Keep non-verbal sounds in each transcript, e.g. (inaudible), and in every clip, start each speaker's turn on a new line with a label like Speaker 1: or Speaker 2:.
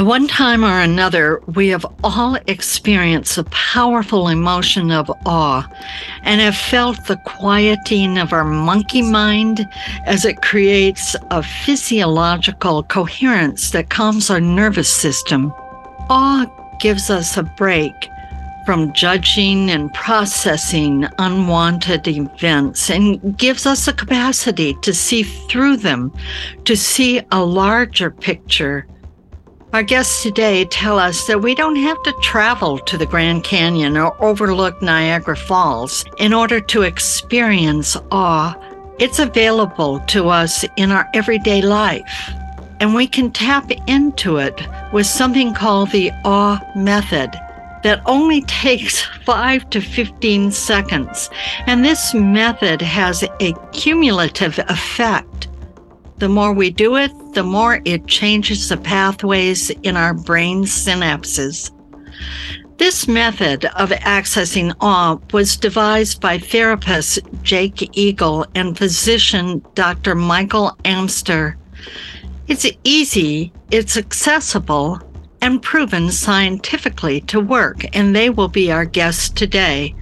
Speaker 1: At one time or another, we have all experienced a powerful emotion of awe and have felt the quieting of our monkey mind as it creates a physiological coherence that calms our nervous system. Awe gives us a break from judging and processing unwanted events and gives us a capacity to see through them, to see a larger picture our guests today tell us that we don't have to travel to the Grand Canyon or overlook Niagara Falls in order to experience awe. It's available to us in our everyday life. And we can tap into it with something called the awe method that only (laughs) takes 5 to 15 seconds. And this method has a cumulative effect the more we do it, the more it changes the pathways in our brain synapses. This method of accessing awe was devised by therapist Jake Eagle and physician Dr. Michael Amster. It's easy, it's accessible, and proven scientifically to work, and they will be our guests today.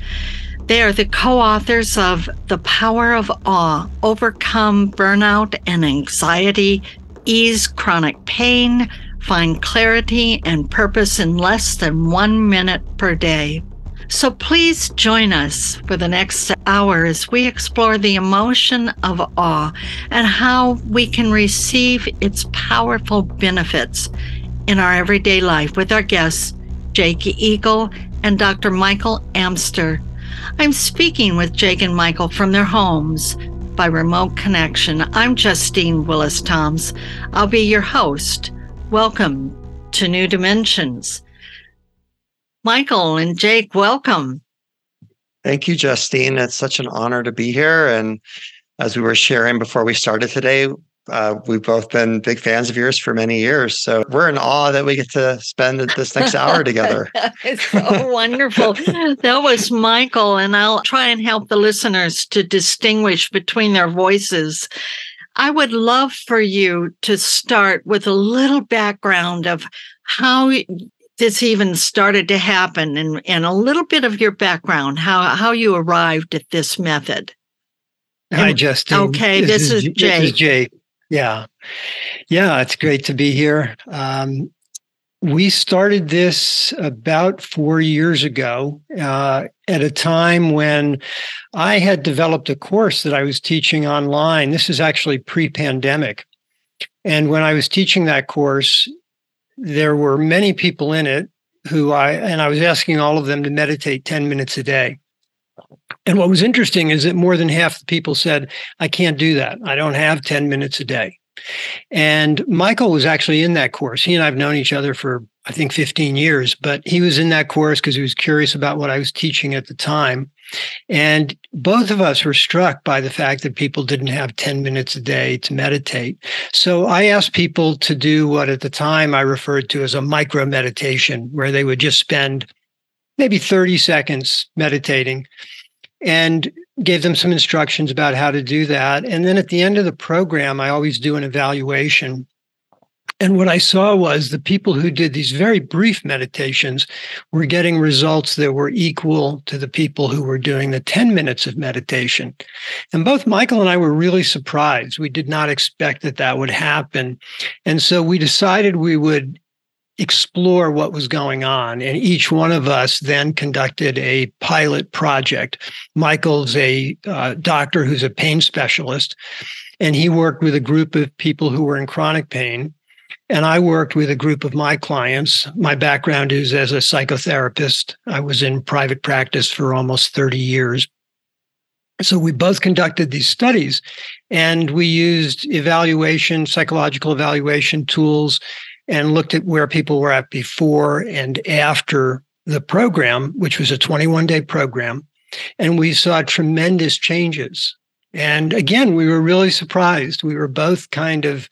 Speaker 1: They are the co authors of The Power of Awe Overcome Burnout and Anxiety, Ease Chronic Pain, Find Clarity and Purpose in Less Than One Minute Per Day. So please join us for the next hour as we explore the emotion of awe and how we can receive its powerful benefits in our everyday life with our guests, Jake Eagle and Dr. Michael Amster. I'm speaking with Jake and Michael from their homes by remote connection. I'm Justine Willis Toms. I'll be your host. Welcome to New Dimensions. Michael and Jake, welcome.
Speaker 2: Thank you, Justine. It's such an honor to be here. And as we were sharing before we started today, uh, we've both been big fans of yours for many years. So we're in awe that we get to spend this next (laughs) hour together. (laughs)
Speaker 1: it's so wonderful. That was Michael. And I'll try and help the listeners to distinguish between their voices. I would love for you to start with a little background of how this even started to happen and, and a little bit of your background, how, how you arrived at this method.
Speaker 3: Hi, Justin.
Speaker 1: Okay, this, this is, is Jay.
Speaker 3: This is Jay. Yeah. Yeah, it's great to be here. Um, we started this about four years ago uh, at a time when I had developed a course that I was teaching online. This is actually pre pandemic. And when I was teaching that course, there were many people in it who I, and I was asking all of them to meditate 10 minutes a day. And what was interesting is that more than half the people said, I can't do that. I don't have 10 minutes a day. And Michael was actually in that course. He and I have known each other for, I think, 15 years, but he was in that course because he was curious about what I was teaching at the time. And both of us were struck by the fact that people didn't have 10 minutes a day to meditate. So I asked people to do what at the time I referred to as a micro meditation, where they would just spend maybe 30 seconds meditating and gave them some instructions about how to do that. And then at the end of the program, I always do an evaluation. And what I saw was the people who did these very brief meditations were getting results that were equal to the people who were doing the 10 minutes of meditation. And both Michael and I were really surprised. We did not expect that that would happen. And so we decided we would explore what was going on. And each one of us then conducted a pilot project. Michael's a uh, doctor who's a pain specialist, and he worked with a group of people who were in chronic pain. And I worked with a group of my clients. My background is as a psychotherapist. I was in private practice for almost 30 years. So we both conducted these studies and we used evaluation, psychological evaluation tools, and looked at where people were at before and after the program, which was a 21 day program. And we saw tremendous changes. And again, we were really surprised. We were both kind of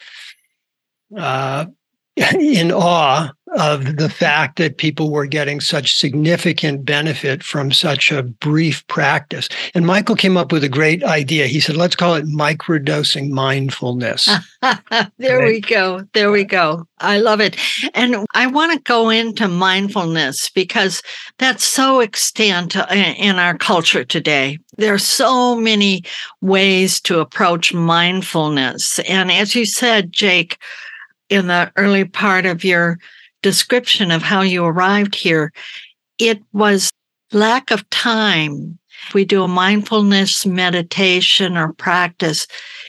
Speaker 3: uh, (laughs) in awe of the fact that people were getting such significant benefit from such a brief practice. And Michael came up with a great idea. He said, let's call it microdosing mindfulness. (laughs)
Speaker 1: there we go. There we go. I love it. And I want to go into mindfulness because that's so extant uh, in our culture today. There are so many ways to approach mindfulness. And as you said, Jake, in the early part of your description of how you arrived here, it was lack of time. We do a mindfulness meditation or practice,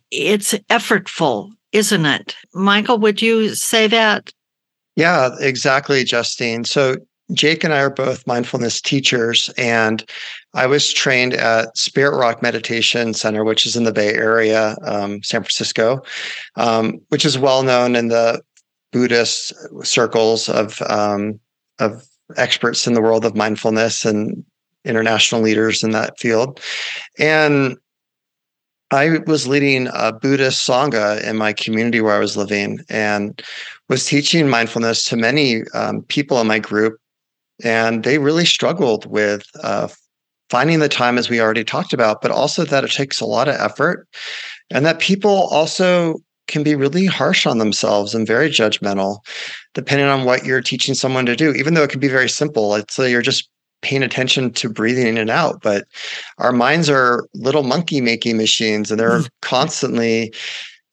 Speaker 1: it's effortful, isn't it? Michael, would you say that?
Speaker 2: Yeah, exactly, Justine. So Jake and I are both mindfulness teachers, and I was trained at Spirit Rock Meditation Center, which is in the Bay Area, um, San Francisco, um, which is well known in the Buddhist circles of um, of experts in the world of mindfulness and international leaders in that field. And I was leading a Buddhist Sangha in my community where I was living and was teaching mindfulness to many um, people in my group and they really struggled with uh, finding the time, as we already talked about, but also that it takes a lot of effort and that people also can be really harsh on themselves and very judgmental, depending on what you're teaching someone to do, even though it can be very simple. It's like you're just paying attention to breathing in and out. But our minds are little monkey making machines and they're (laughs) constantly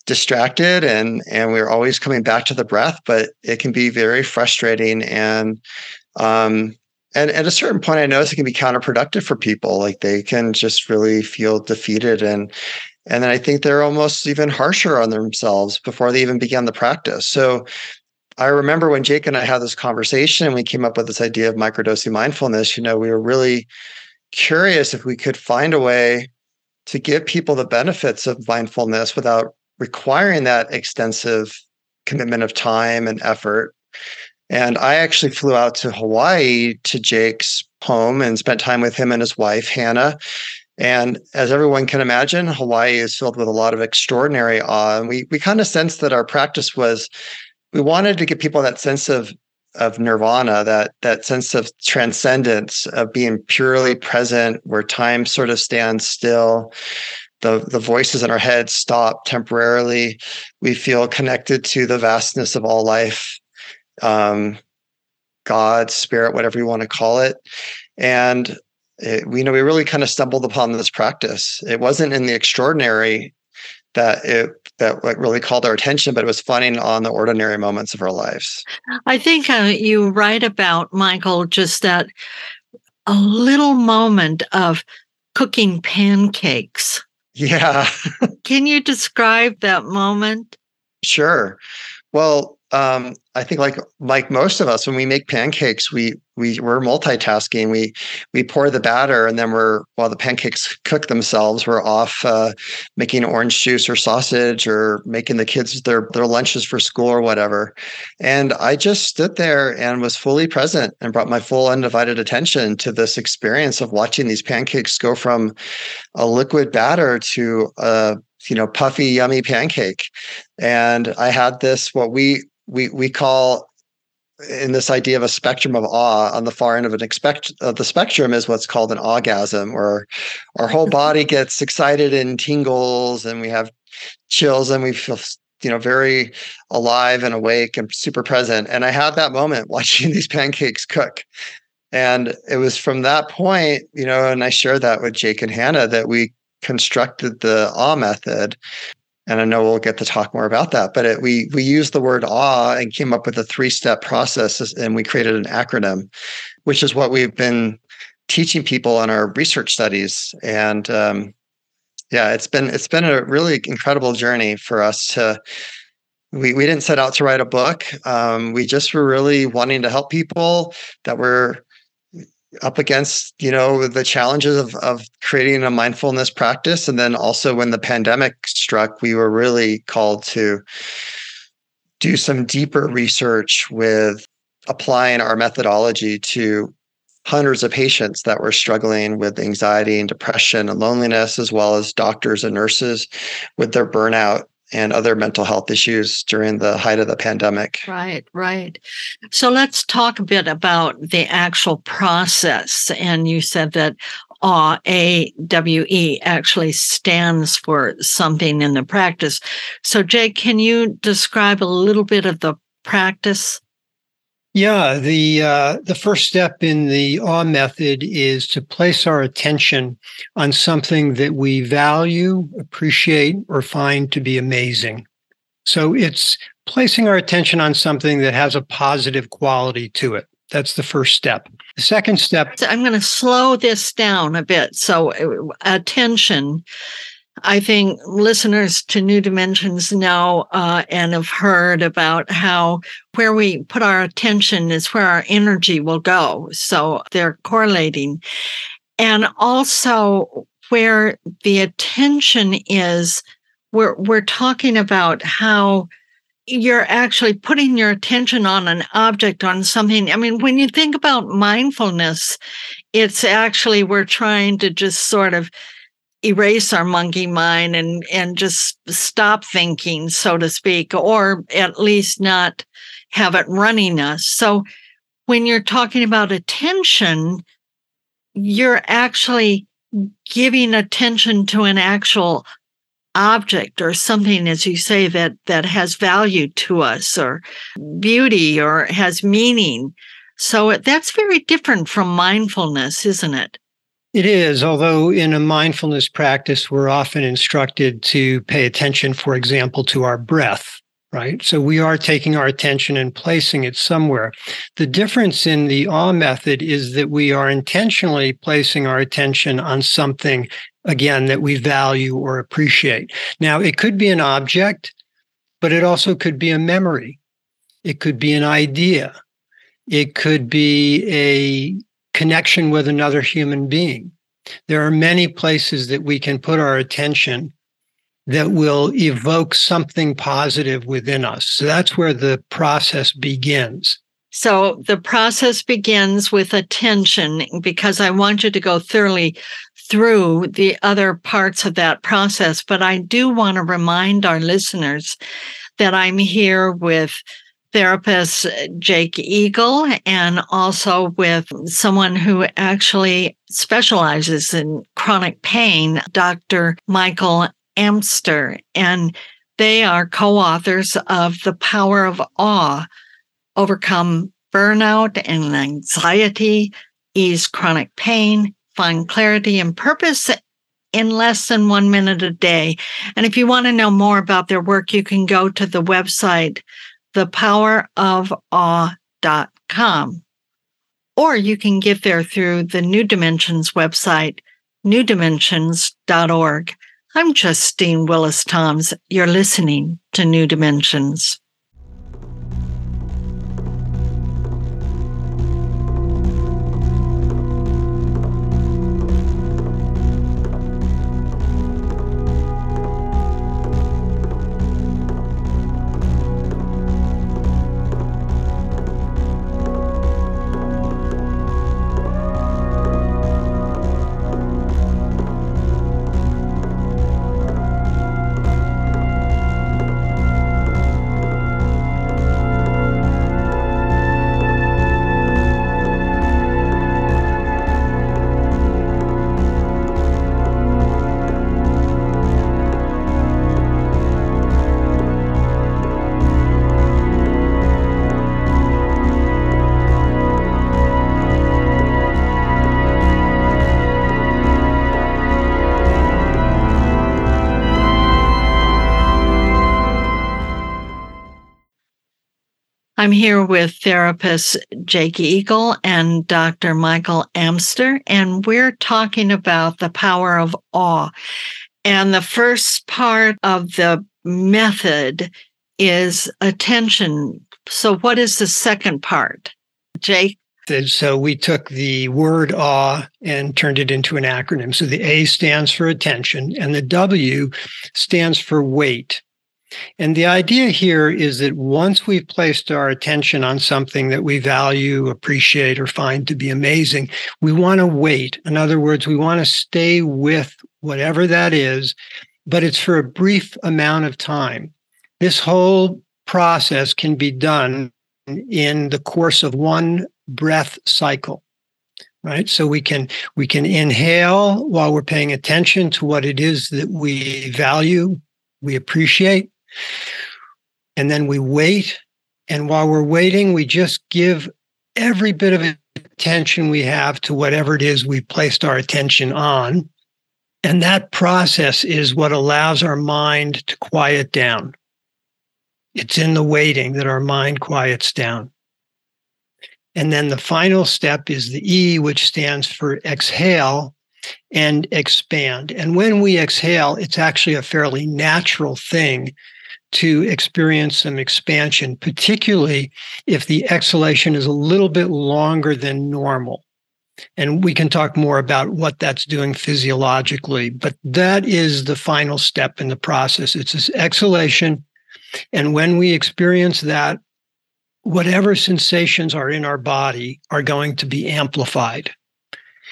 Speaker 2: distracted and and we're always coming back to the breath but it can be very frustrating and um, and at a certain point, I notice it can be counterproductive for people. Like they can just really feel defeated and and then I think they're almost even harsher on themselves before they even began the practice. So I remember when Jake and I had this conversation and we came up with this idea of microdosing mindfulness, you know, we were really curious if we could find a way to give people the benefits of mindfulness without requiring that extensive commitment of time and effort and I actually flew out to Hawaii to Jake's home and spent time with him and his wife, Hannah. And as everyone can imagine, Hawaii is filled with a lot of extraordinary awe. And we we kind of sensed that our practice was we wanted to give people that sense of of nirvana, that that sense of transcendence, of being purely present, where time sort of stands still. The, the voices in our heads stop temporarily. We feel connected to the vastness of all life um, God, spirit, whatever you want to call it. And it, we you know we really kind of stumbled upon this practice. It wasn't in the extraordinary that it that what really called our attention, but it was finding on the ordinary moments of our lives.
Speaker 1: I think uh, you write about Michael just that a little moment of cooking pancakes.
Speaker 2: Yeah. (laughs)
Speaker 1: Can you describe that moment?
Speaker 2: Sure. Well, um, I think like like most of us, when we make pancakes, we we we're multitasking. We we pour the batter, and then we're while the pancakes cook themselves, we're off uh, making orange juice or sausage or making the kids their their lunches for school or whatever. And I just stood there and was fully present and brought my full undivided attention to this experience of watching these pancakes go from a liquid batter to a you know puffy yummy pancake and i had this what we we we call in this idea of a spectrum of awe on the far end of an expect of the spectrum is what's called an orgasm where our whole (laughs) body gets excited and tingles and we have chills and we feel you know, very alive and awake and super present. And I had that moment (laughs) watching these pancakes cook. And it was from that point, you know, and I shared that with Jake and Hannah that we constructed the awe method. And I know we'll get to talk more about that, but it, we we used the word awe and came up with a three step process, and we created an acronym, which is what we've been teaching people on our research studies. And um, yeah, it's been it's been a really incredible journey for us to. We we didn't set out to write a book. Um, we just were really wanting to help people that were up against you know the challenges of, of creating a mindfulness practice. And then also when the pandemic struck we were really called to do some deeper research with applying our methodology to hundreds of patients that were struggling with anxiety and depression and loneliness as well as doctors and nurses with their burnout and other mental health issues during the height of the pandemic.
Speaker 1: Right, right. So let's talk a bit about the actual process. And you said that AWE, actually stands for something in the practice. So, Jay, can you describe a little bit of the practice?
Speaker 3: Yeah, the uh, the first step in the awe method is to place our attention on something that we value, appreciate, or find to be amazing. So it's placing our attention on something that has a positive quality to it. That's the first step. The second step.
Speaker 1: I'm going to slow this down a bit. So uh, attention I think listeners to New Dimensions know uh, and have heard about how where we put our attention is where our energy will go. So they're correlating. And also where the attention is, we're, we're talking about how you're actually putting your attention on an object, on something. I mean, when you think about mindfulness, it's actually we're trying to just sort of erase our monkey mind and and just stop thinking so to speak or at least not have it running us. So when you're talking about attention you're actually giving attention to an actual object or something as you say that that has value to us or beauty or has meaning. So that's very different from mindfulness isn't it
Speaker 3: it is, although in a mindfulness practice, we're often instructed to pay attention, for example, to our breath, right? So we are taking our attention and placing it somewhere. The difference in the awe method is that we are intentionally placing our attention on something, again, that we value or appreciate. Now, it could be an object, but it also could be a memory. It could be an idea. It could be a connection with another human being. There are many places that we can put our attention that will evoke something positive within us. So that's where the process begins.
Speaker 1: So the process begins with attention because I want you to go thoroughly through the other parts of that process. But I do want to remind our listeners that I'm here with therapist Jake Eagle and also with someone who actually specializes in chronic pain, Dr. Michael Amster. And they are co authors of The Power of Awe Overcome Burnout and Anxiety, Ease Chronic Pain, Find Clarity and Purpose in less than one minute a day. And if you want to know more about their work, you can go to the website thepowerofawe.com. Or you can get there through the New Dimensions website, newdimensions.org. I'm Justine Willis Toms. You're listening to New Dimensions. I'm here with therapist Jake Eagle and Dr. Michael Amster, and we're talking about the power of awe. And the first part of the method is attention. So, what is the second part, Jake?
Speaker 3: So we took the word awe and turned it into an acronym. So the A stands for attention and the W stands for wait. And the idea here is that once we've placed our attention on something that we value, appreciate, or find to be amazing, we want to wait. In other words, we want to stay with whatever that is, but it's for a brief amount of time. This whole process can be done in the course of one breath cycle right so we can we can inhale while we're paying attention to what it is that we value we appreciate and then we wait and while we're waiting we just give every bit of attention we have to whatever it is we've placed our attention on. And that process is what allows our mind to quiet down. It's in the waiting that our mind quiets down. And then the final step is the E, which stands for exhale and expand. And when we exhale, it's actually a fairly natural thing to experience some expansion, particularly if the exhalation is a little bit longer than normal. And we can talk more about what that's doing physiologically, but that is the final step in the process. It's this exhalation. And when we experience that, whatever sensations are in our body are going to be amplified.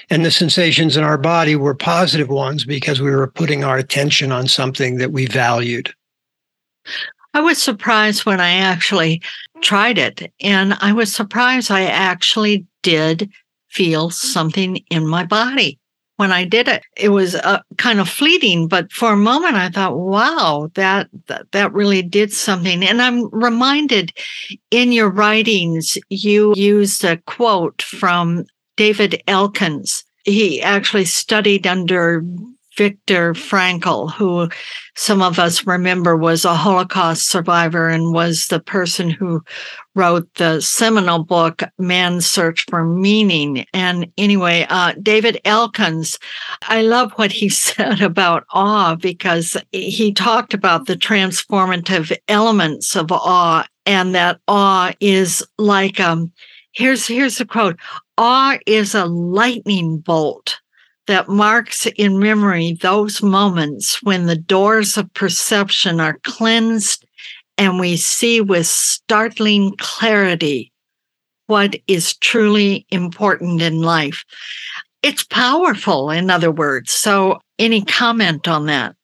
Speaker 3: And the sensations in our body were positive ones because we were putting our attention on something that we valued.
Speaker 1: I was surprised when I actually tried it. And I was surprised I actually did feel something in my body when I did it. It was uh, kind of fleeting, but for a moment I thought, wow, that, that that really did something. And I'm reminded in your writings you used a quote from David Elkins. He actually studied under Viktor Frankl, who some of us remember was a Holocaust survivor and was the person who wrote the seminal book, Man's Search for Meaning. And anyway, uh, David Elkins, I love what he (laughs) said about awe because he talked about the transformative elements of awe and that awe is like, um, here's, here's the quote, awe is a lightning bolt that marks in memory those moments when the doors of perception are cleansed and we see with startling clarity what is truly important in life. It's powerful, in other words. So, any comment on that?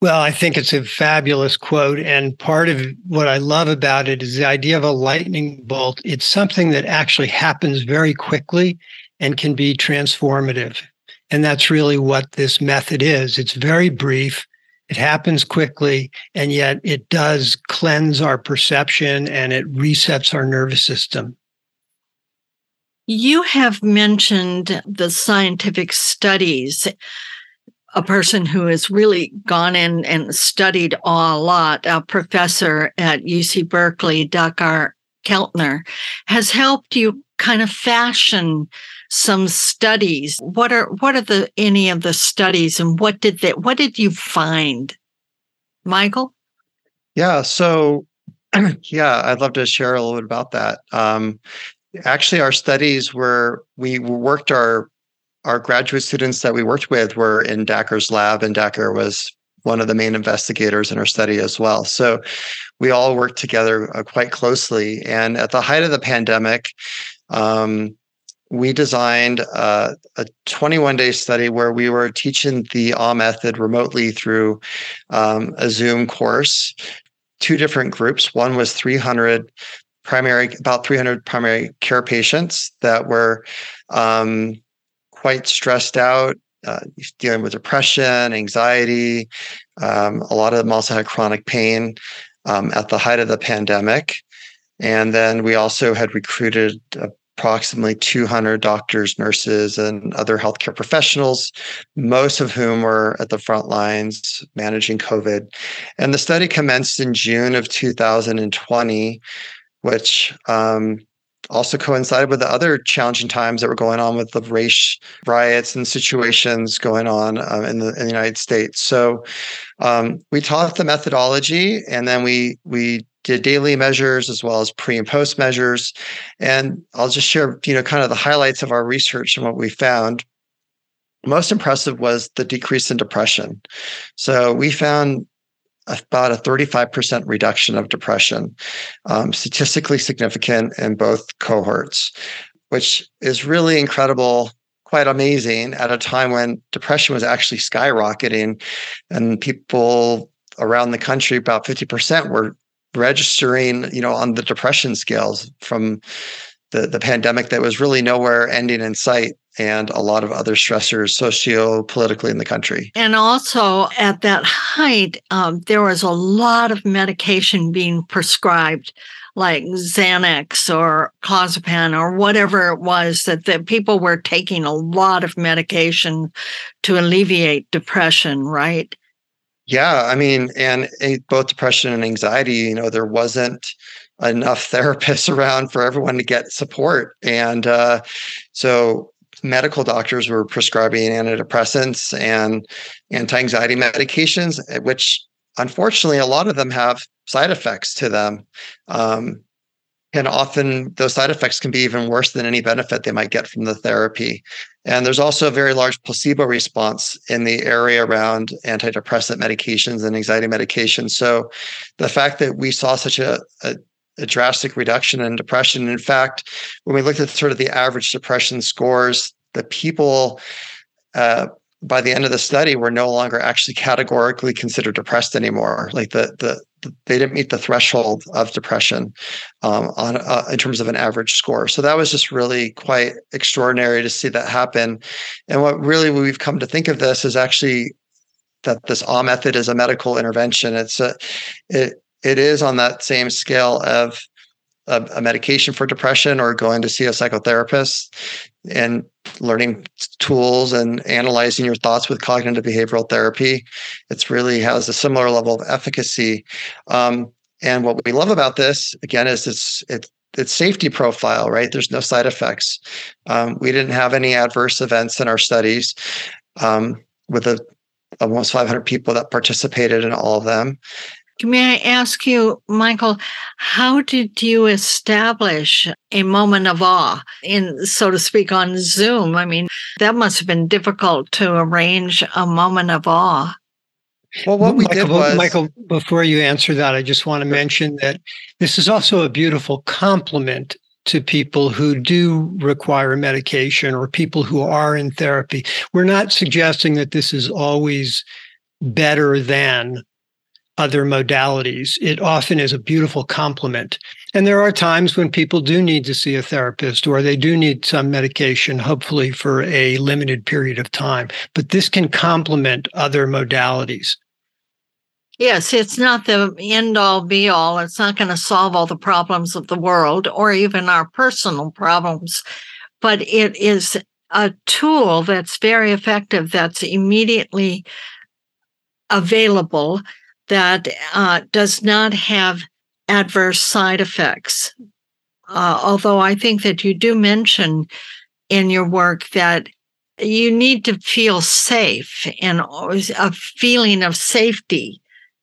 Speaker 3: Well, I think it's a fabulous quote. And part of what I love about it is the idea of a lightning bolt. It's something that actually happens very quickly and can be transformative. And that's really what this method is. It's very brief. It happens quickly, and yet it does cleanse our perception and it resets our nervous system.
Speaker 1: You have mentioned the scientific studies. A person who has really gone in and studied a lot, a professor at UC Berkeley, Dr. Keltner, has helped you kind of fashion some studies. What are what are the any of the studies and what did they what did you find? Michael?
Speaker 2: Yeah, so (clears throat) yeah, I'd love to share a little bit about that. Um, actually our studies were we worked our our graduate students that we worked with were in Dacher's lab and Dacker was one of the main investigators in our study as well. So we all worked together uh, quite closely. And at the height of the pandemic, um, we designed a 21 day study where we were teaching the awe method remotely through um, a Zoom course. Two different groups. One was 300 primary, about 300 primary care patients that were um, quite stressed out, uh, dealing with depression, anxiety. Um, a lot of them also had chronic pain um, at the height of the pandemic. And then we also had recruited approximately 200 doctors, nurses, and other healthcare professionals, most of whom were at the front lines managing COVID. And the study commenced in June of 2020 which um, also coincided with the other challenging times that were going on with the race riots and situations going on um, in the in the United States. So um, we taught the methodology, and then we we did daily measures as well as pre and post measures. And I'll just share, you know, kind of the highlights of our research and what we found. Most impressive was the decrease in depression. So we found about a 35% reduction of depression, um, statistically significant in both cohorts, which is really incredible, quite amazing at a time when depression was actually skyrocketing and people around the country, about 50% were registering, you know, on the depression scales from the, the pandemic that was really nowhere ending in sight and a lot of other stressors socio-politically in the country.
Speaker 1: And also at that height, um, there was a lot of medication being prescribed, like Xanax or clozapine or whatever it was that, that people were taking a lot of medication to alleviate depression, right?
Speaker 2: Yeah, I mean, and both depression and anxiety, you know, there wasn't enough (laughs) therapists around for everyone to get support. And uh, so medical doctors were prescribing antidepressants and anti-anxiety medications, which unfortunately a lot of them have side effects to them. Um, and often those side effects can be even worse than any benefit they might get from the therapy. And there's also a very large placebo response in the area around antidepressant medications and anxiety medications. So the fact that we saw such a, a, a drastic reduction in depression, in fact, when we looked at sort of the average depression scores, the people uh, by the end of the study were no longer actually categorically considered depressed anymore. Like the the, the they didn't meet the threshold of depression um, on uh, in terms of an average score. So that was just really quite extraordinary to see that happen. And what really we've come to think of this is actually that this AW method is a medical intervention. It's a it it is on that same scale of a, medication for depression or going to see a psychotherapist and learning tools and analyzing your thoughts with cognitive behavioral therapy. It's really has a similar level of efficacy. Um, and what we love about this, again, is it's it's its safety profile, right? There's no side effects. Um, we didn't have any adverse events in our studies um, with the almost 500 people that participated in all of them.
Speaker 1: May I ask you, Michael, how did you establish a moment of awe in, so to speak, on Zoom? I mean, that must have been difficult to arrange a moment of awe.
Speaker 3: Well, what we Michael, did was Michael. Before you answer that, I just want to mention that this is also a beautiful compliment to people who do require medication or people who are in therapy. We're not suggesting that this is always better than other modalities. It often is a beautiful complement. And there are times when people do need to see a therapist or they do need some medication, hopefully for a limited period of time. But this can complement other modalities.
Speaker 1: Yes, it's not the end all be all. It's not going to solve all the problems of the world or even our personal problems, but it is a tool that's very effective, that's immediately available that uh, does not have adverse side effects. Uh, although I think that you do mention in your work that you need to feel safe and always a feeling of safety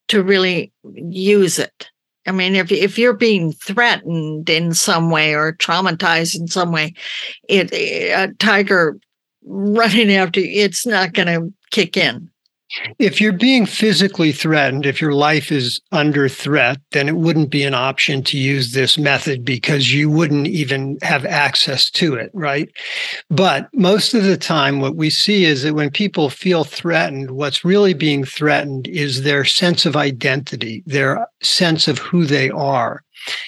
Speaker 1: to really use it. I mean, if if you're being threatened in some way or traumatized in some way, it a tiger running after you, it's not going to kick in.
Speaker 3: If you're being physically threatened, if your life is under threat, then it wouldn't be an option to use this method because you wouldn't even have access to it, right? But most of the time, what we see is that when people feel threatened, what's really being threatened is their sense of identity, their sense of who they are.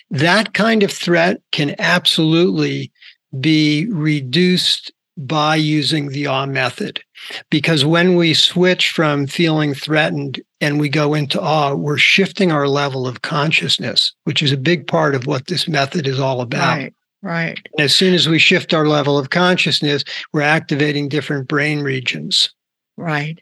Speaker 3: That kind of threat can absolutely be reduced by using the awe method. Because when we switch from feeling threatened and we go into awe, we're shifting our level of consciousness, which is a big part of what this method is all about.
Speaker 1: Right. Right.
Speaker 3: And as soon as we shift our level of consciousness, we're activating different brain regions.
Speaker 1: Right.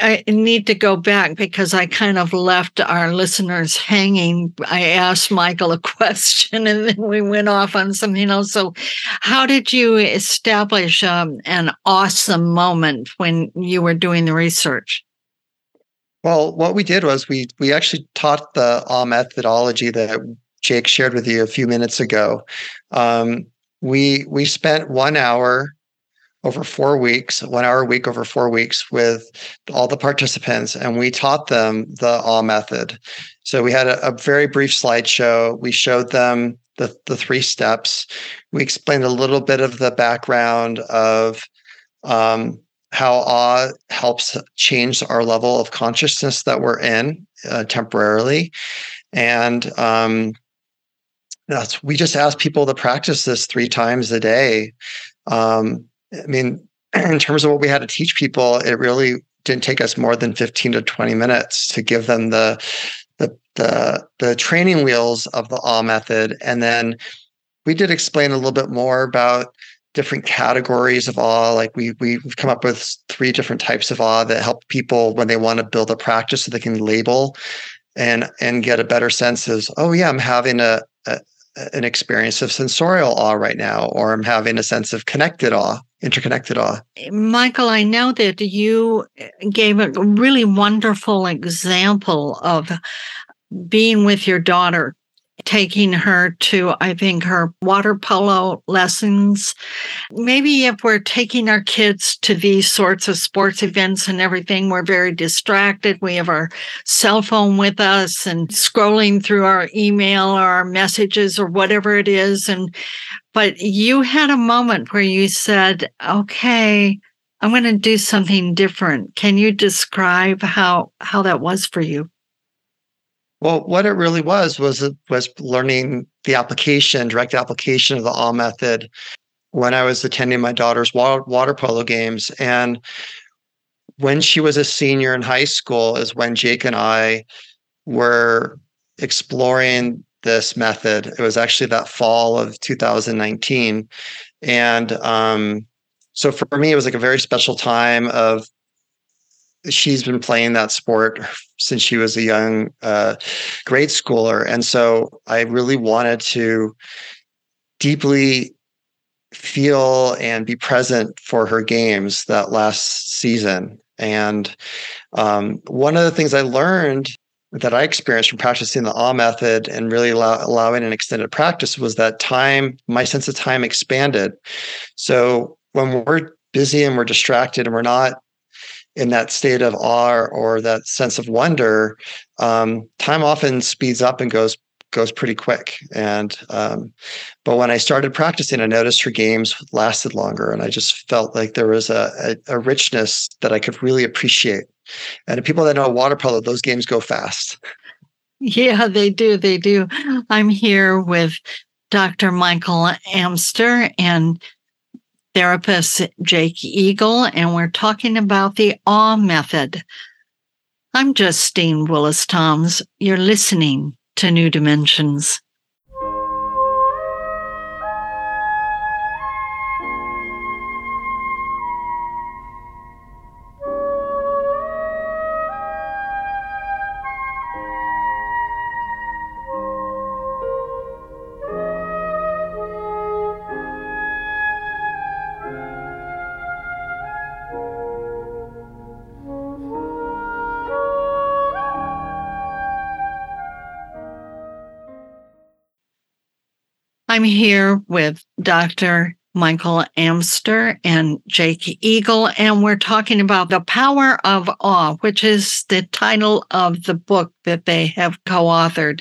Speaker 1: I need to go back because I kind of left our listeners hanging. I asked Michael a (laughs) question and then we went off on something else. So, how did you establish um, an awesome moment when you were doing the research?
Speaker 2: Well, what we did was we we actually taught the AWE methodology that Jake shared with you a few minutes ago. Um, we we spent one hour over four weeks, one hour a week over four weeks with all the participants, and we taught them the AWE method. So we had a, a very brief slideshow. We showed them the, the three steps. We explained a little bit of the background of um, how awe helps change our level of consciousness that we're in uh, temporarily. And um, that's, we just ask people to practice this three times a day. Um, I mean, (clears throat) in terms of what we had to teach people, it really didn't take us more than 15 to 20 minutes to give them the the the, the training wheels of the awe method. And then we did explain a little bit more about different categories of awe. Like we we've come up with three different types of awe that help people when they want to build a practice so they can label and and get a better sense of, oh yeah, I'm having a, a an experience of sensorial awe right now, or I'm having a sense of connected awe, interconnected awe.
Speaker 1: Michael, I know that you uh, gave a really wonderful example of being with your daughter taking her to, I think, her water polo lessons. Maybe if we're taking our kids to these sorts of sports events and everything, we're very distracted. We have our cell phone with us and scrolling through our email or our messages or whatever it is. And, but you had a moment where you said, okay, I'm going to do something different. Can you describe how, how that was for you?
Speaker 2: Well, what it really was was was learning the application, direct application of the AWE method when I was attending my daughter's water, water polo games. And when she was a senior in high school, is when Jake and I were exploring this method. It was actually that fall of 2019. And um, so for me, it was like a very special time of she's been playing that sport since she was a young uh, grade schooler. And so I really wanted to deeply feel and be present for her games that last season. And um, one of the things I learned that I experienced from practicing the AWE method and really allow, allowing an extended practice was that time, my sense of time expanded. So when we're busy and we're distracted and we're not in that state of awe or that sense of wonder, um, time often speeds up and goes goes pretty quick. And um, but when I started practicing, I noticed her games lasted longer, and I just felt like there was a, a, a richness that I could really appreciate. And the people that know water polo, those games go fast.
Speaker 1: Yeah, they do. They do. I'm here with Dr. Michael Amster, and therapist Jake Eagle, and we're talking about the AWE method. I'm Justine Willis Toms. You're listening to New Dimensions. I'm here with Dr. Michael Amster and Jake Eagle, and we're talking about The Power of Awe, which is the title of the book that they have co authored.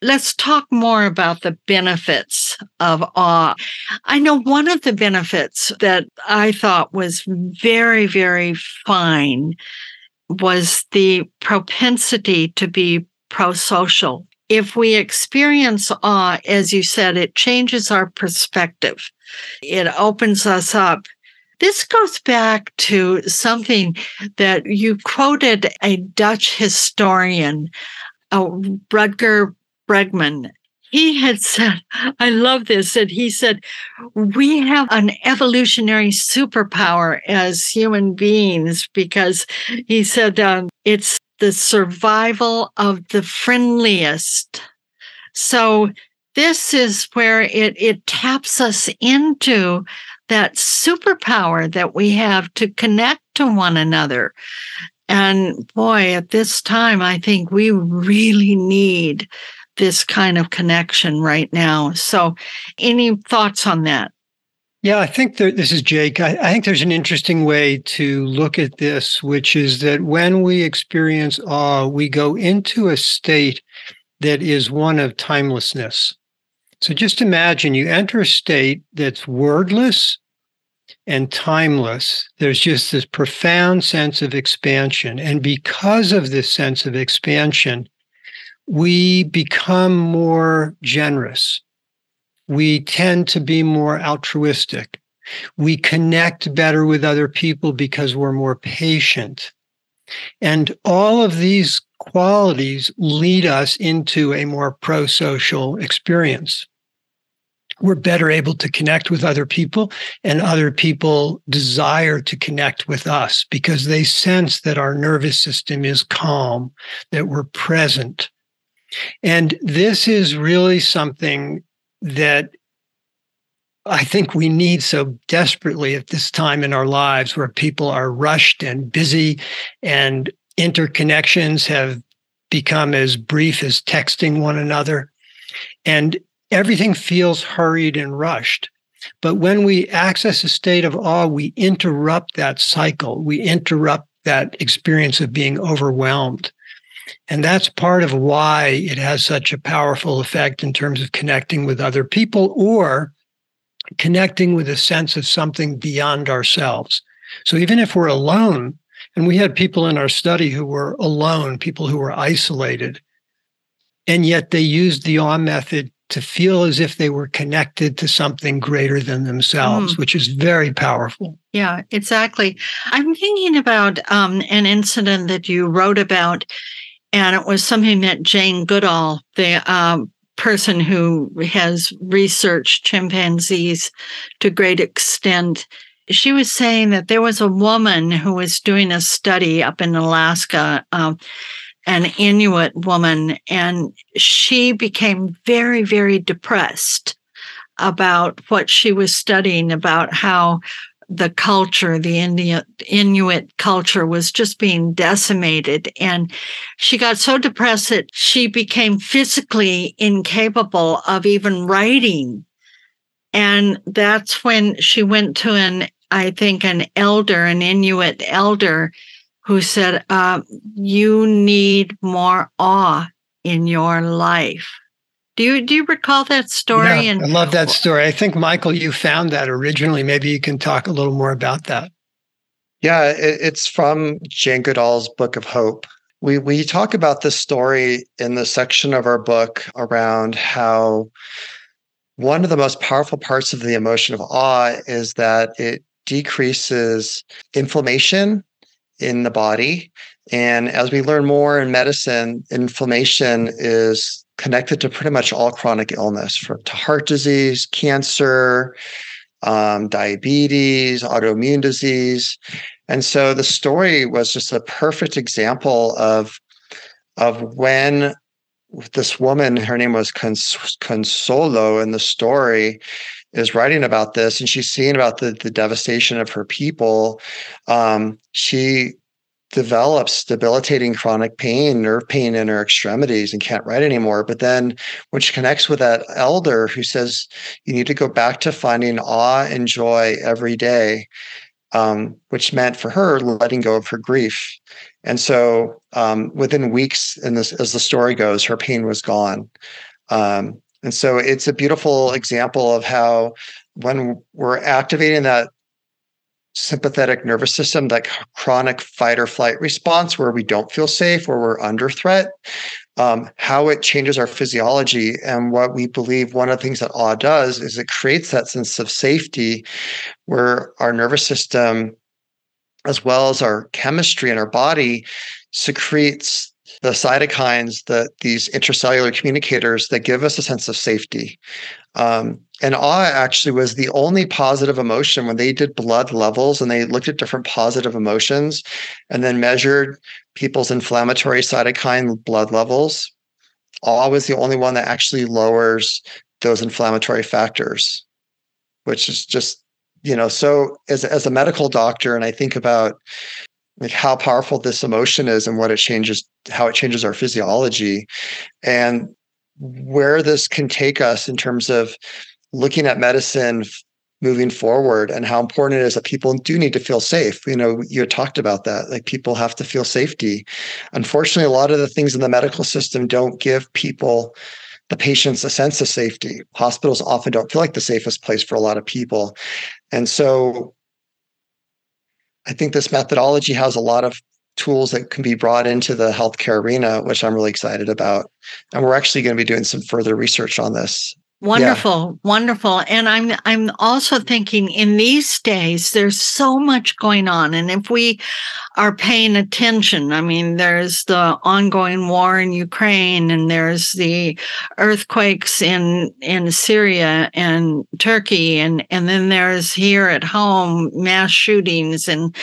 Speaker 1: Let's talk more about the benefits of awe. I know one of the benefits that I thought was very, very fine was the propensity to be pro social if we experience awe, as you said, it changes our perspective. It opens us up. This goes back to something that you quoted a Dutch historian, uh, Rutger Bregman. he had said, (laughs) I love this, that he said, we have an evolutionary superpower as human beings because he said um, it's the survival of the friendliest. So this is where it, it taps us into that superpower that we have to connect to one another. And boy, at this time, I think we really need this kind of connection right now. So, any thoughts on that?
Speaker 3: Yeah, I think this is Jake. I, I, think there's an interesting way to look at this, which is that when we experience awe, we go into a state that is one of timelessness. So just imagine you enter a state that's wordless and timeless. There's just this profound sense of expansion. And because of this sense of expansion, we become more generous. We tend to be more altruistic. We connect better with other people because we're more patient. And all of these qualities lead us into a more pro social experience. We're better able to connect with other people, and other people desire to connect with us because they sense that our nervous system is calm, that we're present, and this is really something that I think we need so desperately at this time in our lives where people are rushed and busy and interconnections have become as brief as texting one another. And everything feels hurried and rushed. But when we access a state of awe, we interrupt that cycle. We interrupt that experience of being overwhelmed. And that's part of why it has such a powerful effect in terms of connecting with other people or connecting with a sense of something beyond ourselves. So even if we're alone, and we had people in our study who were alone, people who were isolated, and yet they used the awe method to feel as if they were connected to something greater than themselves, mm. which is very powerful.
Speaker 1: Yeah, exactly. I'm thinking about um, an incident that you wrote about and it was something that Jane Goodall, the um, person who has researched chimpanzees to great extent, she was saying that there was a woman who was doing a study up in Alaska, um, an Inuit woman, and she became very, very depressed about what she was studying about how the culture, the Inuit, Inuit culture was just being decimated. And she got so depressed that she became physically incapable of even writing. And that's when she went to an, I think, an elder, an Inuit elder, who said, uh, You need more awe in your life. Do you do you recall that story?
Speaker 3: Yeah, and I love that story. I think Michael, you found that originally. Maybe you can talk a little more about that.
Speaker 2: Yeah, it, it's from Jane Goodall's Book of Hope. We we talk about this story in the section of our book around how one of the most powerful parts of the emotion of awe is that it decreases inflammation in the body. And as we learn more in medicine, inflammation is connected to pretty much all chronic illness, from to heart disease, cancer, um, diabetes, autoimmune disease. And so the story was just a perfect example of, of when this woman, her name was Cons- Consolo in the story, is writing about this and she's seeing about the, the devastation of her people. Um, she develops debilitating chronic pain, nerve pain in her extremities, and can't write anymore. But then when she connects with that elder who says, you need to go back to finding awe and joy every day, um, which meant for her letting go of her grief. And so um, within weeks, this, as the story goes, her pain was gone. Um, and so it's a beautiful example of how when we're activating that sympathetic nervous system, that chronic fight or flight response where we don't feel safe or we're under threat, um, how it changes our physiology. And what we believe one of the things that awe does is it creates that sense of safety where our nervous system, as well as our chemistry in our body, secretes the cytokines that these intracellular communicators that give us a sense of safety. Um, and awe actually was the only positive emotion when they did blood levels and they looked at different positive emotions and then measured people's inflammatory cytokine blood levels. Awe was the only one that actually lowers those inflammatory factors, which is just, you know, so as, as a medical doctor, and I think about like how powerful this emotion is and what it changes, how it changes our physiology. And where this can take us in terms of looking at medicine moving forward and how important it is that people do need to feel safe. You know, you talked about that. Like people have to feel safety. Unfortunately, a lot of the things in the medical system don't give people the patients a sense of safety. Hospitals often don't feel like the safest place for a lot of people. And so I think this methodology has a lot of tools that can be brought into the healthcare arena, which I'm really excited about. And we're actually going to be doing some further research on this.
Speaker 1: Wonderful, yeah. wonderful. And I'm I'm also thinking in these days there's so much going on and if we are paying attention, I mean there's the ongoing war in Ukraine and there's the earthquakes in in Syria and Turkey and and then there's here at home mass shootings and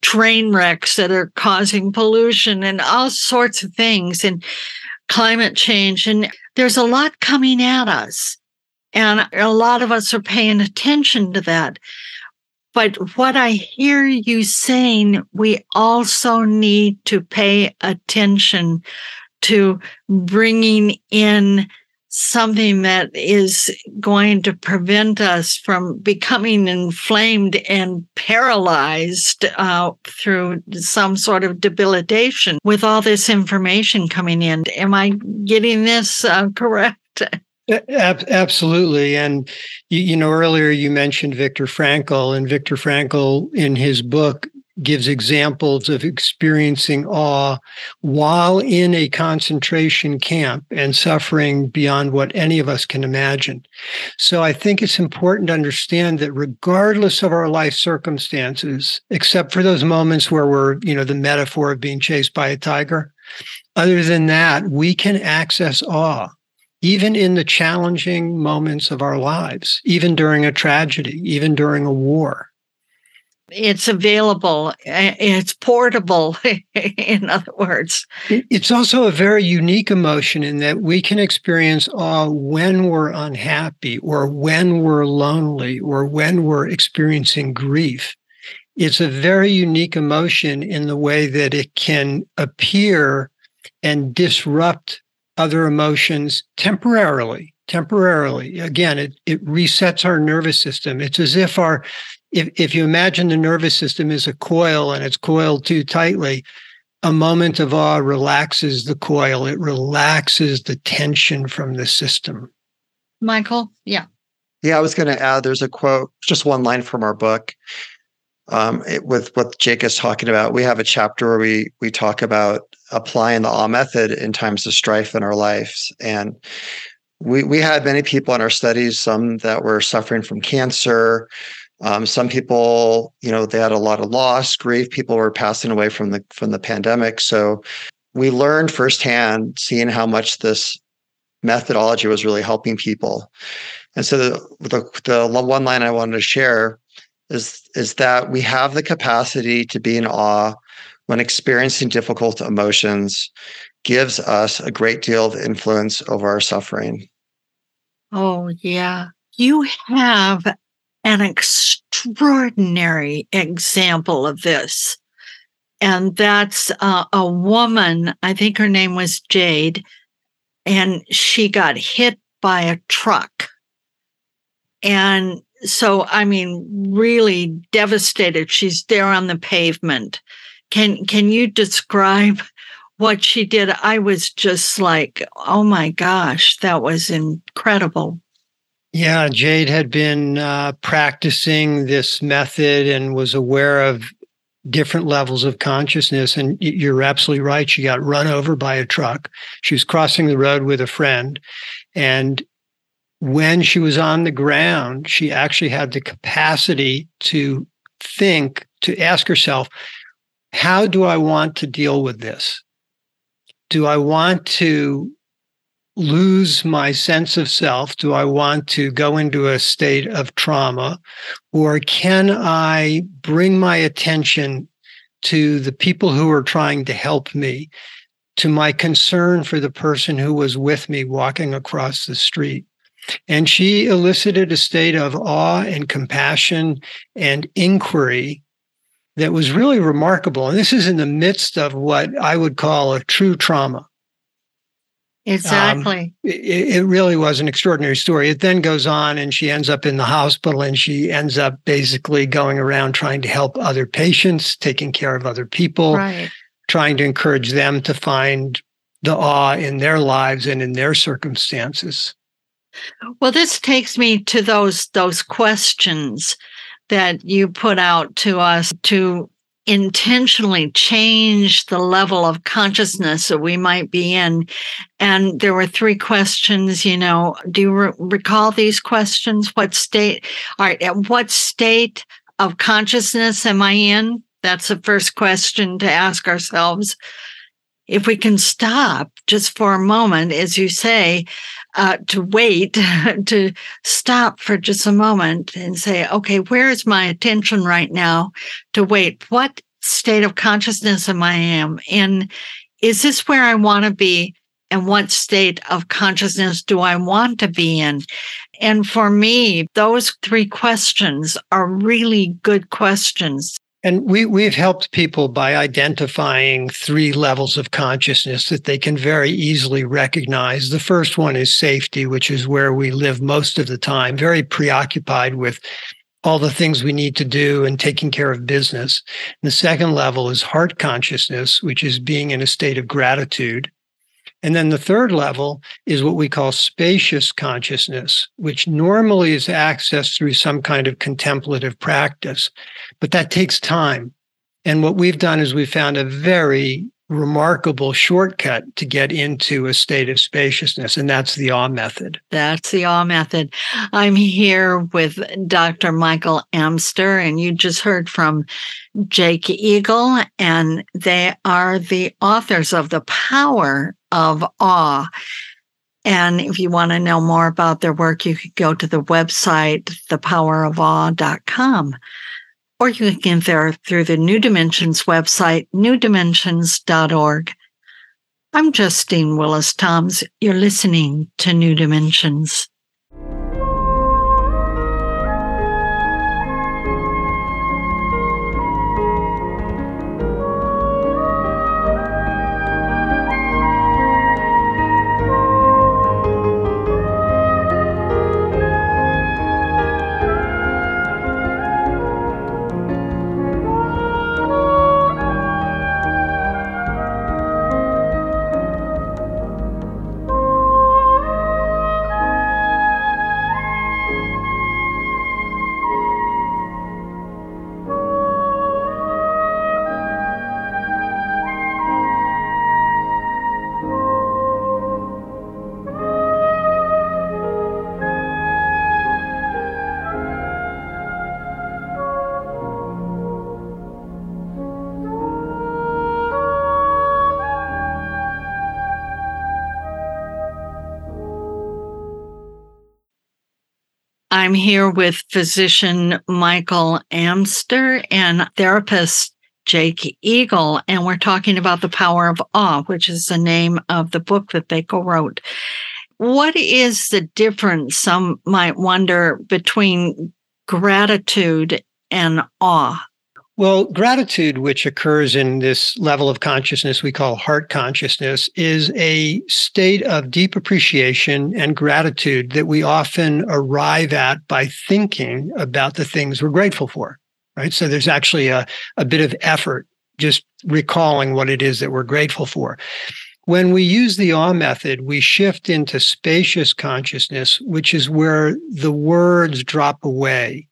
Speaker 1: train wrecks that are causing pollution and all sorts of things and climate change. And there's a lot coming at us. And a lot of us are paying attention to that. But what I hear you saying, we also need to pay attention to bringing in something that is going to prevent us from becoming inflamed and paralyzed uh, through some sort of debilitation with all this information coming in. Am I getting this uh, (laughs) correct?
Speaker 3: Absolutely. And, you, you know, earlier you mentioned Viktor Frankl, and Viktor Frankl in his book gives examples of experiencing awe while in a concentration camp and suffering beyond what any of us can imagine. So I think it's important to understand that regardless of our life circumstances, except for those moments where we're, you know, the metaphor of being chased by a tiger, other than that, we can access awe even in the challenging moments of our lives, even during a tragedy, even during a war
Speaker 1: it's available it's portable (laughs) in other words.
Speaker 3: It's also a very unique emotion in that we can experience awe when we're unhappy or when we're lonely or when we're experiencing grief. It's a very unique emotion in the way that it can appear and disrupt other emotions temporarily temporarily. Again it, it resets our nervous system. It's as if our if, if you imagine the nervous system is a coil and it's coiled too tightly, a moment of awe relaxes the coil, it relaxes the tension from the system.
Speaker 1: Michael, yeah.
Speaker 2: Yeah, I was going to add there's a quote, just one line from our book. Um, it, with what Jake is talking about, we have a chapter where we we talk about applying the awe method in times of strife in our lives, and we we had many people in our studies, some that were suffering from cancer, um, some people, you know, they had a lot of loss, grief. People were passing away from the from the pandemic. So we learned firsthand, seeing how much this methodology was really helping people. And so the, the the one line I wanted to share is is that we have the capacity to be in awe when experiencing difficult emotions gives us a great deal of influence over our suffering.
Speaker 1: Oh, yeah. You have an extraordinary example of this. And that's uh, a woman, I think her name was Jade, and she got hit by a truck. And so, I mean, really devastated. She's there on the pavement. Can can you describe what she did? I was just like, oh my gosh, that was incredible.
Speaker 3: Yeah, Jade had been uh, practicing this method and was aware of different levels of consciousness. And you're absolutely right. She got run over by a truck. She was crossing the road with a friend. And when she was on the ground, she actually had the capacity to think, to ask herself, how do I want to deal with this? do I want to lose my sense of self? Do I want to go into a state of trauma? Or can I bring my attention to the people who are trying to help me, to my concern for the person who was with me walking across the street? And she elicited a state of awe and compassion and inquiry that was really remarkable. And this is in the midst of what I would call a true trauma.
Speaker 1: Exactly. Um,
Speaker 3: it, it, really was an extraordinary story. It then goes on, and she ends up in the hospital, and she ends up basically going around trying to help other patients, taking care of other people,
Speaker 1: right.
Speaker 3: trying to encourage them to find the awe in their lives and in their circumstances.
Speaker 1: Well, this takes me to those those questions that you put out to us to intentionally change the level of consciousness that we might be in. And there were three questions, you know, do you re- recall these questions? What state, all right, at what state of consciousness am I in? That's the first question to ask ourselves. If we can stop just for a moment, as you say, uh, to wait, (laughs) to stop for just a moment and say, okay, where is my attention right now? To wait, what state of consciousness am I in? And is this where I want to be? And what state of consciousness do I want to be in? And for me, those three questions are really good questions
Speaker 3: and we, we've helped people by identifying three levels of consciousness that they can very easily recognize. The first one is safety, which is where we live most of the time, very preoccupied with all the things we need to do and taking care of business. And the second level is heart consciousness, which is being in a state of gratitude. And then the third level is what we call spacious consciousness, which normally is accessed through some kind of contemplative practice, but that takes time. And what we've done is we found a very remarkable shortcut to get into a state of spaciousness, and that's the awe method.
Speaker 1: That's the awe method. I'm here with Dr. Michael Amster, and you just heard from Jake Eagle, and they are the authors of The Power of Awe. And if you want to know more about their work, you could go to the website, thepowerofawe.com or you can get there through the New Dimensions website, newdimensions.org. I'm Justine Willis Toms. You're listening to New Dimensions. I'm here with physician Michael Amster and therapist Jake Eagle, and we're talking about the power of awe, which is the name of the book that they co-wrote. What is the difference, some might wonder, between gratitude and awe?
Speaker 3: Well, gratitude, which occurs in this level of consciousness we call heart consciousness, is a state of deep appreciation and gratitude that we often arrive at by thinking about the things we're grateful for, right? So there's actually a, a bit of effort just recalling what it is that we're grateful for. When we use the awe method, we shift into spacious consciousness, which is where the words drop away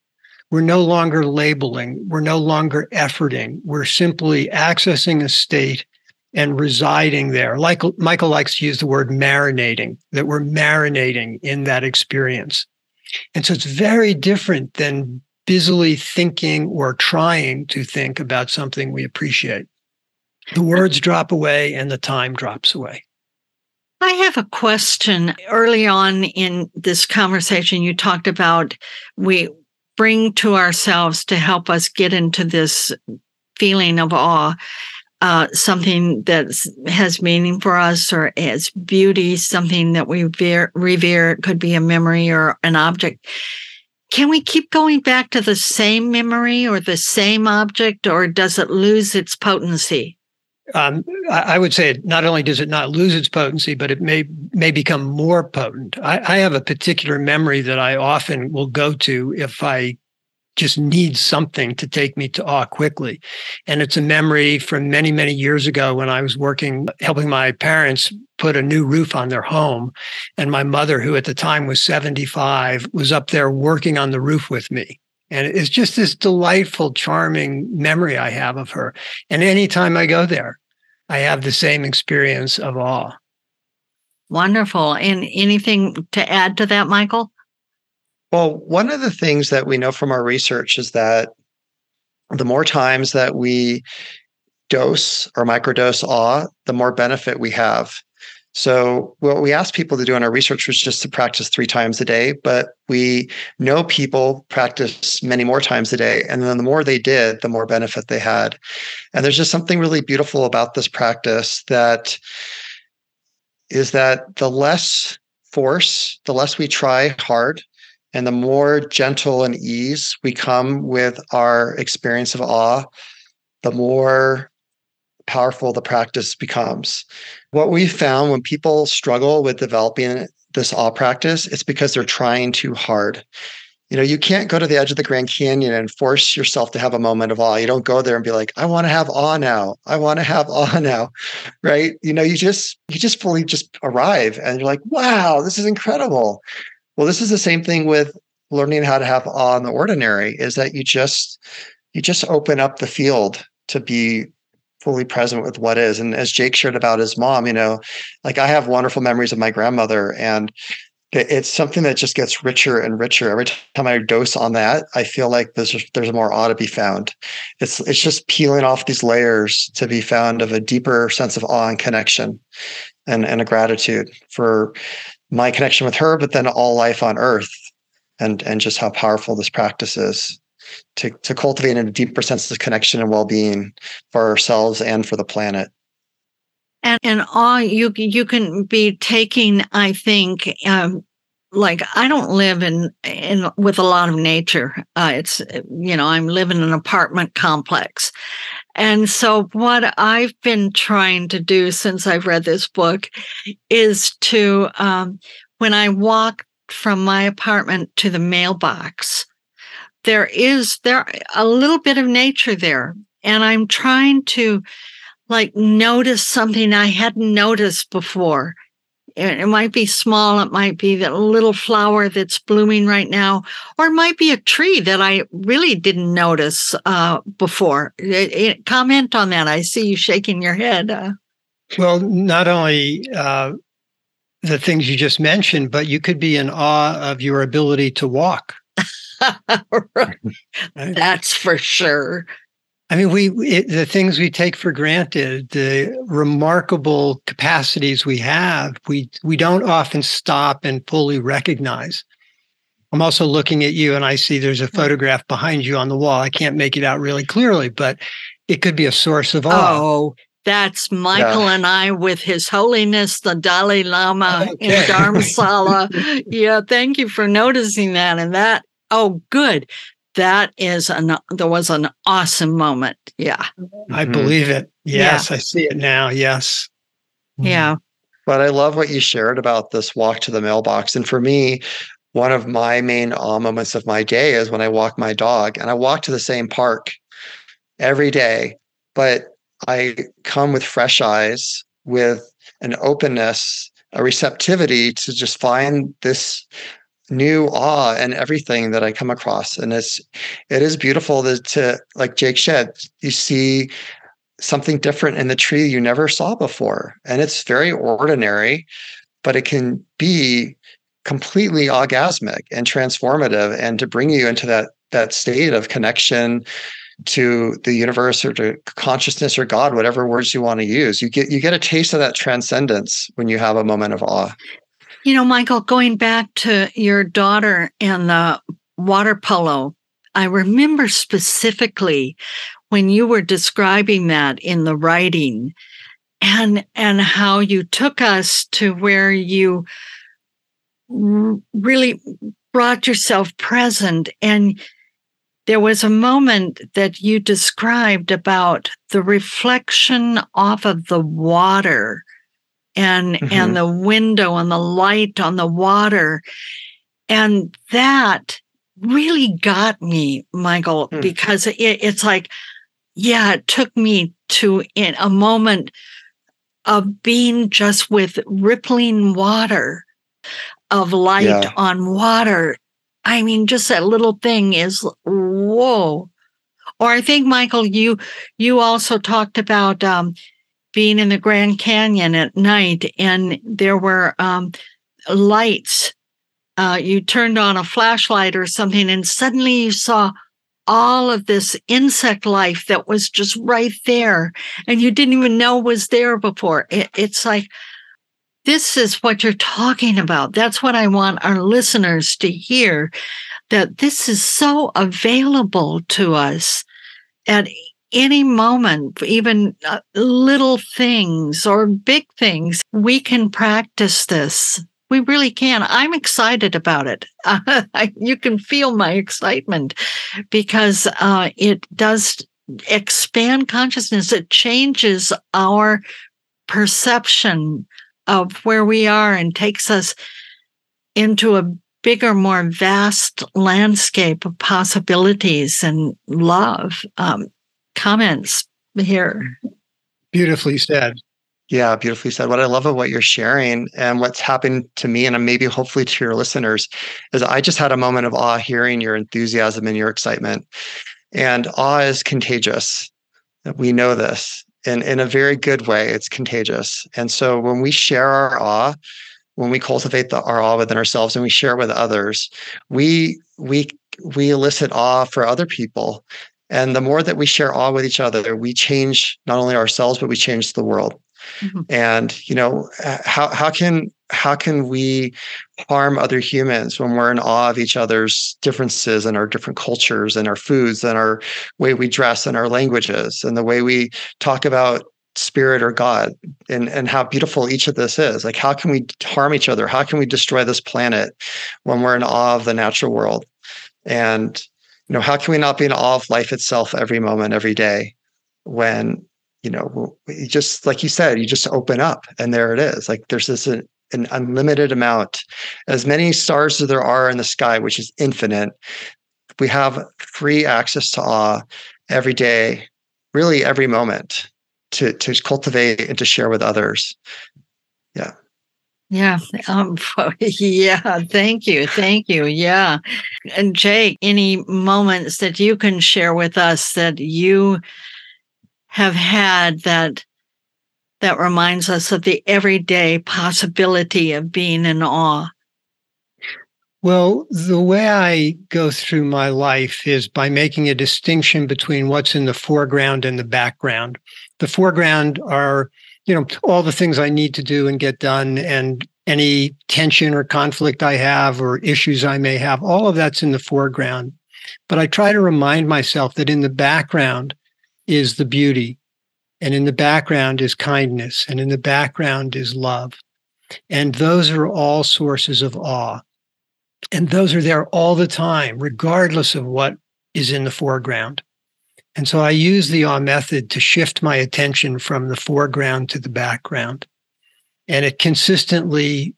Speaker 3: we're no longer labeling, we're no longer efforting, we're simply accessing a state and residing there. Like Michael likes to use the word marinating, that we're marinating in that experience. And so it's very different than busily thinking or trying to think about something we appreciate. The words drop away and the time drops away.
Speaker 1: I have a question. Early on in this conversation, you talked about we bring to ourselves to help us get into this feeling of awe. Uh, something that has meaning for us or as beauty, something that we revere, revere. It could be a memory or an object. Can we keep going back to the same memory or the same object, or does it lose its potency?
Speaker 3: Um, I, would say not only does it not lose its potency, but it may may become more potent. I, I have a particular memory that I often will go to if I just need something to take me to awe quickly. And it's a memory from many, many years ago when I was working, helping my parents put a new roof on their home. And my mother, who at the time was 75, was up there working on the roof with me. And it's just this delightful, charming memory I have of her. And anytime I go there, I have the same experience of awe.
Speaker 1: Wonderful. And anything to add to that, Michael?
Speaker 2: Well, one of the things that we know from our research is that the more times that we dose or microdose awe, the more benefit we have. So, what we asked people to do in our research was just to practice three times a day, but we know people practice many more times a day. And then the more they did, the more benefit they had. And there's just something really beautiful about this practice that is that the less force, the less we try hard, and the more gentle and ease we come with our experience of awe, the more powerful the practice becomes. What we found when people struggle with developing this awe practice, it's because they're trying too hard. You know, you can't go to the edge of the Grand Canyon and force yourself to have a moment of awe. You don't go there and be like, I want to have awe now. I want to have (laughs) awe now. Right. You know, you just you just fully just arrive and you're like, wow, this is incredible. Well, this is the same thing with learning how to have awe in the ordinary, is that you just you just open up the field to be fully present with what is. And as Jake shared about his mom, you know, like I have wonderful memories of my grandmother and it's something that just gets richer and richer every time I dose on that. I feel like there's there's more awe to be found. It's it's just peeling off these layers to be found of a deeper sense of awe and connection, and and a gratitude for my connection with her, but then all life on Earth, and and just how powerful this practice is to, to cultivate a deeper sense of connection and well-being for ourselves and for the planet.
Speaker 1: And and all you you can be taking i think um, like i don't live in in with a lot of nature. Uh, it's you know i'm living in an apartment complex. And so what i've been trying to do since i've read this book is to um, when i walk from my apartment to the mailbox there is there a little bit of nature there. And i'm trying to like notice something i hadn't noticed before. It, might be small it might be that little flower that's blooming right now or it might be a tree that i really didn't notice uh, before. It, it, comment on that. I see you shaking your head uh,
Speaker 3: well not only uh, the things you just mentioned but you could be in awe of your ability to walk (laughs)
Speaker 1: That's for sure.
Speaker 3: I mean, we it, the things we take for granted, the remarkable capacities we have, we we don't often stop and fully recognize. I'm also looking at you, and I see there's a photograph behind you on the wall. I can't make it out really clearly, but it could be a source of awe.
Speaker 1: Oh, that's Michael yeah. and I with His Holiness the Dalai Lama okay. in Dharamsala. (laughs) yeah, thank you for noticing that. And that Oh, good. That is an there was an awesome moment. Yeah.
Speaker 3: I mm-hmm. believe it. Yes, yeah. I see it now. Yes.
Speaker 1: Yeah.
Speaker 2: But I love what you shared about this walk to the mailbox. And for me, one of my main awe moments of my day is when I walk my dog and I walk to the same park every day, but I come with fresh eyes, with an openness, a receptivity to just find this new awe and everything that I come across. And it's it is beautiful to, to like Jake said, you see something different in the tree you never saw before. And it's very ordinary, but it can be completely orgasmic and transformative and to bring you into that that state of connection to the universe or to consciousness or God, whatever words you want to use. You get you get a taste of that transcendence when you have a moment of awe.
Speaker 1: You know, Michael, going back to your daughter and the water polo, I remember specifically when you were describing that in the writing and and how you took us to where you really brought yourself present. And there was a moment that you described about the reflection off of the water and mm-hmm. and the window and the light on the water and that really got me michael mm. because it, it's like yeah it took me to in a moment of being just with rippling water of light yeah. on water. I mean, just that little thing is whoa. Or I think, Michael, you you also talked about um, being in the Grand Canyon at night, and there were um, lights. Uh, you turned on a flashlight or something, and suddenly you saw all of this insect life that was just right there, and you didn't even know was there before. It, it's like this is what you're talking about. That's what I want our listeners to hear that this is so available to us at any moment, even uh, little things or big things. We can practice this. We really can. I'm excited about it. (laughs) You can feel my excitement because uh, it does expand consciousness. It changes our perception of where we are and takes us into a bigger, more vast landscape of possibilities and love. Um, comments here.
Speaker 3: Beautifully said.
Speaker 2: Yeah, beautifully said. What I love of what you're sharing and what's happened to me and maybe hopefully to your listeners is I just had a moment of awe hearing your enthusiasm and your excitement. And awe is contagious. We know this in, in a very good way. It's contagious. And so when we share our awe, when we cultivate the, our awe within ourselves and we share it with others, we we we elicit awe for other people. And the more that we share awe with each other, we change not only ourselves, but we change the world. Mm-hmm. And you know, how how can how can we harm other humans when we're in awe of each other's differences and our different cultures and our foods and our way we dress and our languages and the way we talk about spirit or god and and how beautiful each of this is like how can we harm each other how can we destroy this planet when we're in awe of the natural world and you know how can we not be in awe of life itself every moment every day when you know just like you said you just open up and there it is like there's this uh, an unlimited amount, as many stars as there are in the sky, which is infinite. We have free access to awe every day, really every moment to, to cultivate and to share with others.
Speaker 1: Yeah. (laughs) Um, (laughs) yeah. Thank you. Thank you. Yeah. And Jake, any moments that you can share with us that you have had that that reminds us of the everyday possibility of being in awe?
Speaker 3: Well, the way I go through my life is by making a distinction between what's in the foreground and the background. The foreground are, you know, all the things I need to do and get done and any tension or conflict I have or issues I may have, all of that's in the foreground. But I try to remind myself that in the background is the beauty, and in the background is kindness. And in the background is love. And those are all sources of awe. And those are there all the time, regardless of what is in the foreground. And so I use the awe method to shift my attention from the foreground to the background. And it consistently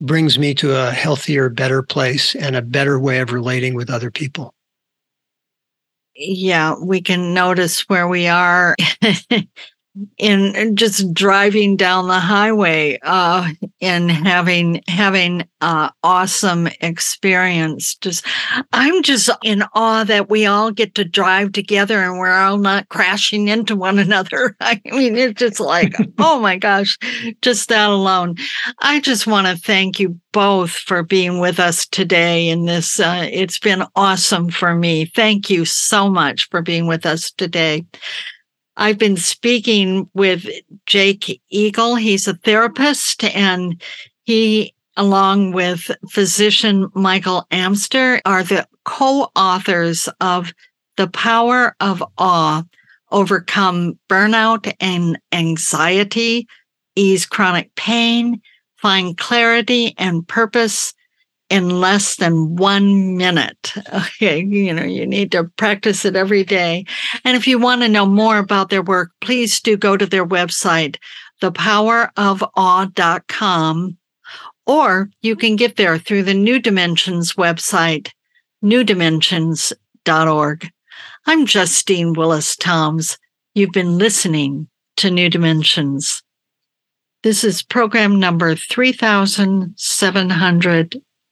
Speaker 3: brings me to a healthier, better place and a better way of relating with other people
Speaker 1: yeah, we can notice where we are (laughs) in just driving down the highway uh, and having having uh, awesome experience. Just I'm just in awe that we all get to drive together and we're all not crashing into one another. (laughs) I mean, it's just like, (laughs) oh my gosh, just that alone. I just want to thank you both for being with us today in this. Uh, it's been awesome for me. Thank you so much for being with us today. I've been speaking with Jake Eagle. He's a therapist and he, along with physician Michael Amster, are the co-authors of The Power of Awe, Overcome Burnout and Anxiety, Ease Chronic Pain, Find Clarity and Purpose, in less than one minute. (laughs) Okay. You know, you need to practice it every day. And if you want to know more about their work, please do go to their website, thepowerofawe.com, or you can get there through the New Dimensions website, newdimensions.org. I'm Justine Willis Toms. You've been listening to New Dimensions. This is program number 3700